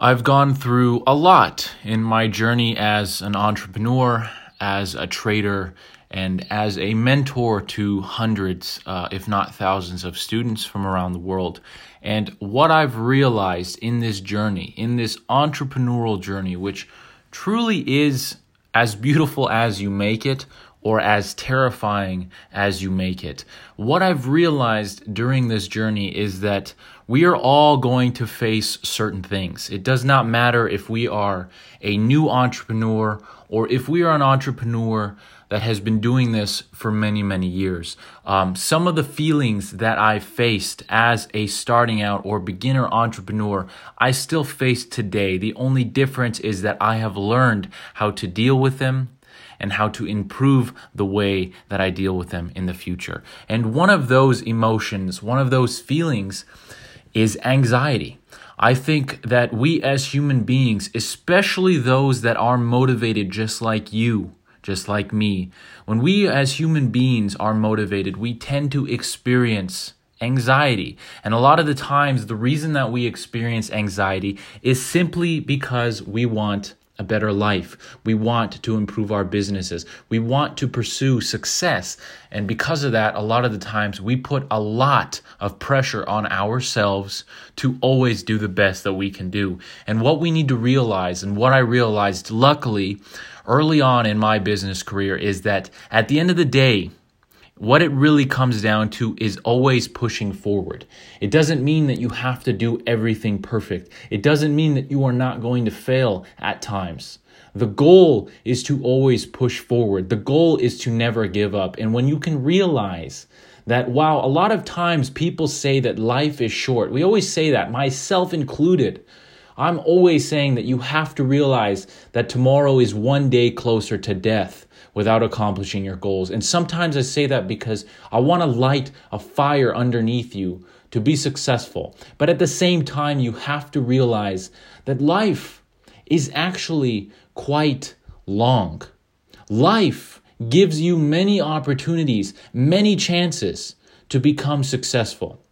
I've gone through a lot in my journey as an entrepreneur, as a trader, and as a mentor to hundreds, uh, if not thousands, of students from around the world. And what I've realized in this journey, in this entrepreneurial journey, which truly is as beautiful as you make it, or as terrifying as you make it. What I've realized during this journey is that we are all going to face certain things. It does not matter if we are a new entrepreneur or if we are an entrepreneur that has been doing this for many, many years. Um, some of the feelings that I faced as a starting out or beginner entrepreneur, I still face today. The only difference is that I have learned how to deal with them and how to improve the way that I deal with them in the future. And one of those emotions, one of those feelings is anxiety. I think that we as human beings, especially those that are motivated just like you, just like me, when we as human beings are motivated, we tend to experience anxiety. And a lot of the times, the reason that we experience anxiety is simply because we want a better life. We want to improve our businesses. We want to pursue success. And because of that, a lot of the times we put a lot of pressure on ourselves to always do the best that we can do. And what we need to realize, and what I realized luckily early on in my business career, is that at the end of the day, what it really comes down to is always pushing forward. It doesn't mean that you have to do everything perfect. It doesn't mean that you are not going to fail at times. The goal is to always push forward. The goal is to never give up. And when you can realize that, wow, a lot of times people say that life is short. We always say that, myself included. I'm always saying that you have to realize that tomorrow is one day closer to death without accomplishing your goals. And sometimes I say that because I want to light a fire underneath you to be successful. But at the same time, you have to realize that life is actually quite long. Life gives you many opportunities, many chances to become successful.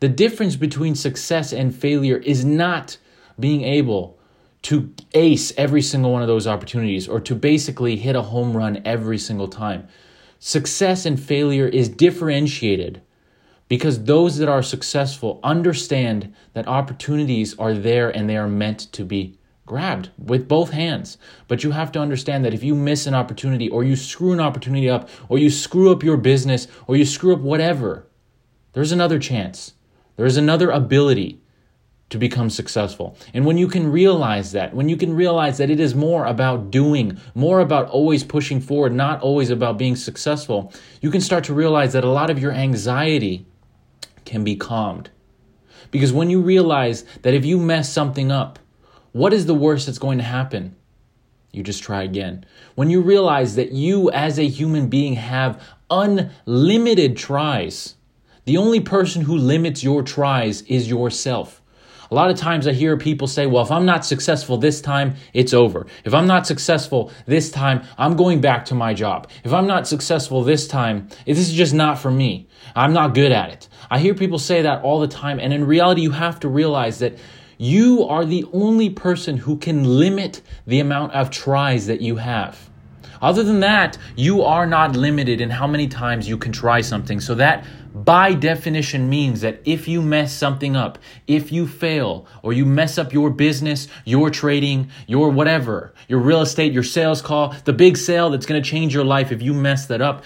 The difference between success and failure is not being able to ace every single one of those opportunities or to basically hit a home run every single time. Success and failure is differentiated because those that are successful understand that opportunities are there and they are meant to be grabbed with both hands. But you have to understand that if you miss an opportunity or you screw an opportunity up or you screw up your business or you screw up whatever, there's another chance. There's another ability to become successful. And when you can realize that, when you can realize that it is more about doing, more about always pushing forward, not always about being successful, you can start to realize that a lot of your anxiety can be calmed. Because when you realize that if you mess something up, what is the worst that's going to happen? You just try again. When you realize that you as a human being have unlimited tries, the only person who limits your tries is yourself. A lot of times I hear people say, well, if I'm not successful this time, it's over. If I'm not successful this time, I'm going back to my job. If I'm not successful this time, this is just not for me. I'm not good at it. I hear people say that all the time. And in reality, you have to realize that you are the only person who can limit the amount of tries that you have. Other than that, you are not limited in how many times you can try something. So that by definition means that if you mess something up, if you fail, or you mess up your business, your trading, your whatever, your real estate, your sales call, the big sale that's going to change your life, if you mess that up,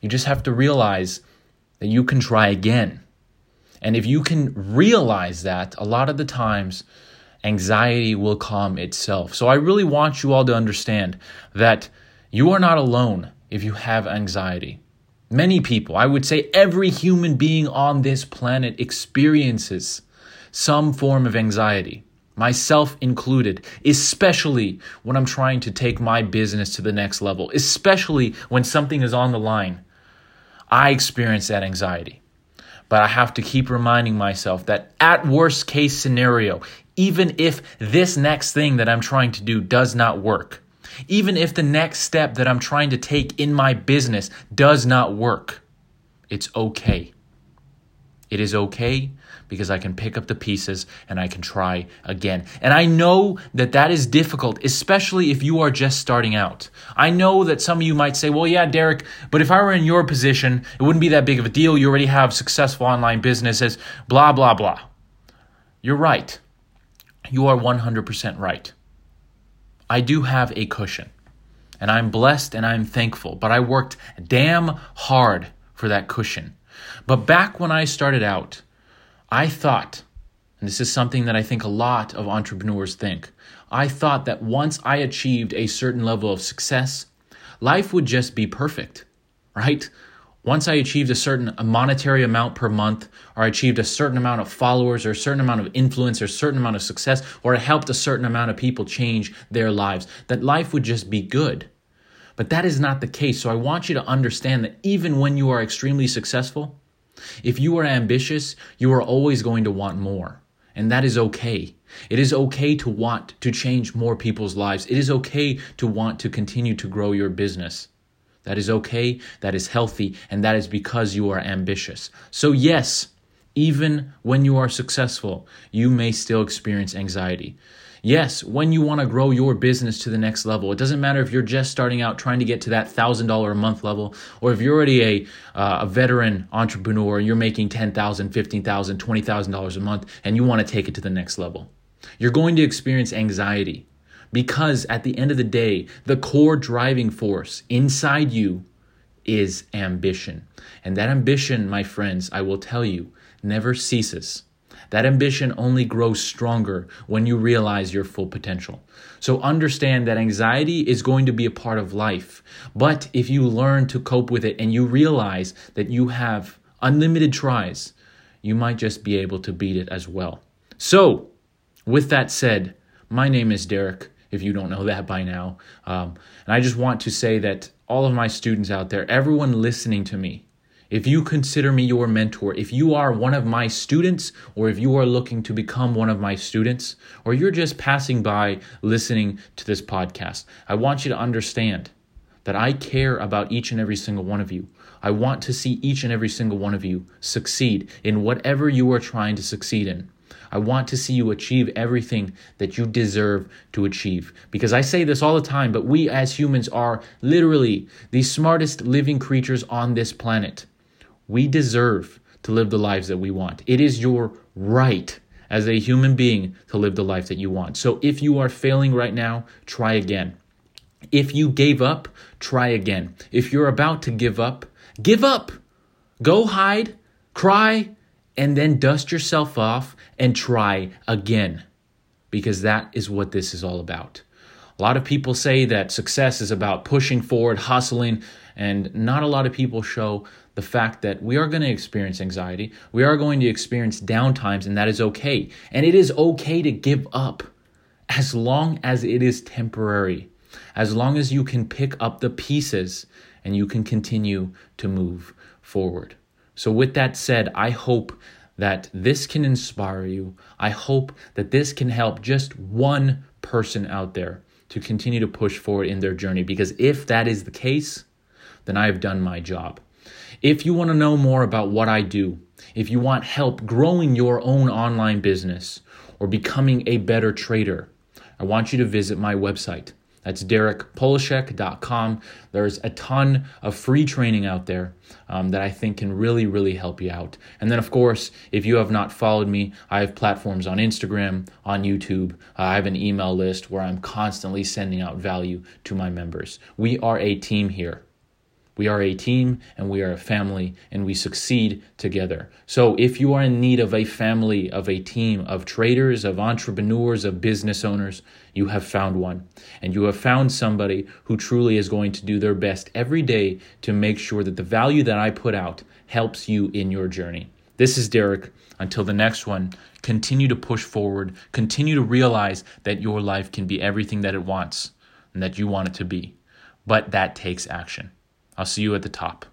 you just have to realize that you can try again. And if you can realize that, a lot of the times, anxiety will calm itself. So I really want you all to understand that you are not alone if you have anxiety. Many people, I would say every human being on this planet experiences some form of anxiety, myself included, especially when I'm trying to take my business to the next level, especially when something is on the line. I experience that anxiety. But I have to keep reminding myself that at worst case scenario, even if this next thing that I'm trying to do does not work, even if the next step that I'm trying to take in my business does not work, it's okay. It is okay because I can pick up the pieces and I can try again. And I know that that is difficult, especially if you are just starting out. I know that some of you might say, well, yeah, Derek, but if I were in your position, it wouldn't be that big of a deal. You already have successful online businesses, blah, blah, blah. You're right. You are 100% right. I do have a cushion, and I'm blessed and I'm thankful, but I worked damn hard for that cushion. But back when I started out, I thought, and this is something that I think a lot of entrepreneurs think, I thought that once I achieved a certain level of success, life would just be perfect, right? Once I achieved a certain monetary amount per month, or I achieved a certain amount of followers, or a certain amount of influence, or a certain amount of success, or I helped a certain amount of people change their lives, that life would just be good. But that is not the case. So I want you to understand that even when you are extremely successful, if you are ambitious, you are always going to want more. And that is okay. It is okay to want to change more people's lives. It is okay to want to continue to grow your business. That is okay, that is healthy, and that is because you are ambitious. So, yes, even when you are successful, you may still experience anxiety. Yes, when you want to grow your business to the next level, it doesn't matter if you're just starting out trying to get to that $1,000 a month level, or if you're already a, uh, a veteran entrepreneur and you're making $10,000, $15,000, $20,000 a month and you want to take it to the next level. You're going to experience anxiety because at the end of the day, the core driving force inside you is ambition. And that ambition, my friends, I will tell you, never ceases. That ambition only grows stronger when you realize your full potential. So understand that anxiety is going to be a part of life. But if you learn to cope with it and you realize that you have unlimited tries, you might just be able to beat it as well. So, with that said, my name is Derek, if you don't know that by now. Um, and I just want to say that all of my students out there, everyone listening to me, if you consider me your mentor, if you are one of my students, or if you are looking to become one of my students, or you're just passing by listening to this podcast, I want you to understand that I care about each and every single one of you. I want to see each and every single one of you succeed in whatever you are trying to succeed in. I want to see you achieve everything that you deserve to achieve. Because I say this all the time, but we as humans are literally the smartest living creatures on this planet. We deserve to live the lives that we want. It is your right as a human being to live the life that you want. So if you are failing right now, try again. If you gave up, try again. If you're about to give up, give up. Go hide, cry, and then dust yourself off and try again. Because that is what this is all about. A lot of people say that success is about pushing forward, hustling, and not a lot of people show the fact that we are going to experience anxiety. We are going to experience downtimes, and that is okay. And it is okay to give up as long as it is temporary, as long as you can pick up the pieces and you can continue to move forward. So, with that said, I hope that this can inspire you. I hope that this can help just one person out there to continue to push forward in their journey. Because if that is the case, then I have done my job. If you want to know more about what I do, if you want help growing your own online business or becoming a better trader, I want you to visit my website. That's derekpolishek.com. There's a ton of free training out there um, that I think can really, really help you out. And then, of course, if you have not followed me, I have platforms on Instagram, on YouTube. Uh, I have an email list where I'm constantly sending out value to my members. We are a team here. We are a team and we are a family and we succeed together. So if you are in need of a family, of a team, of traders, of entrepreneurs, of business owners, you have found one. And you have found somebody who truly is going to do their best every day to make sure that the value that I put out helps you in your journey. This is Derek. Until the next one, continue to push forward. Continue to realize that your life can be everything that it wants and that you want it to be. But that takes action. I'll see you at the top.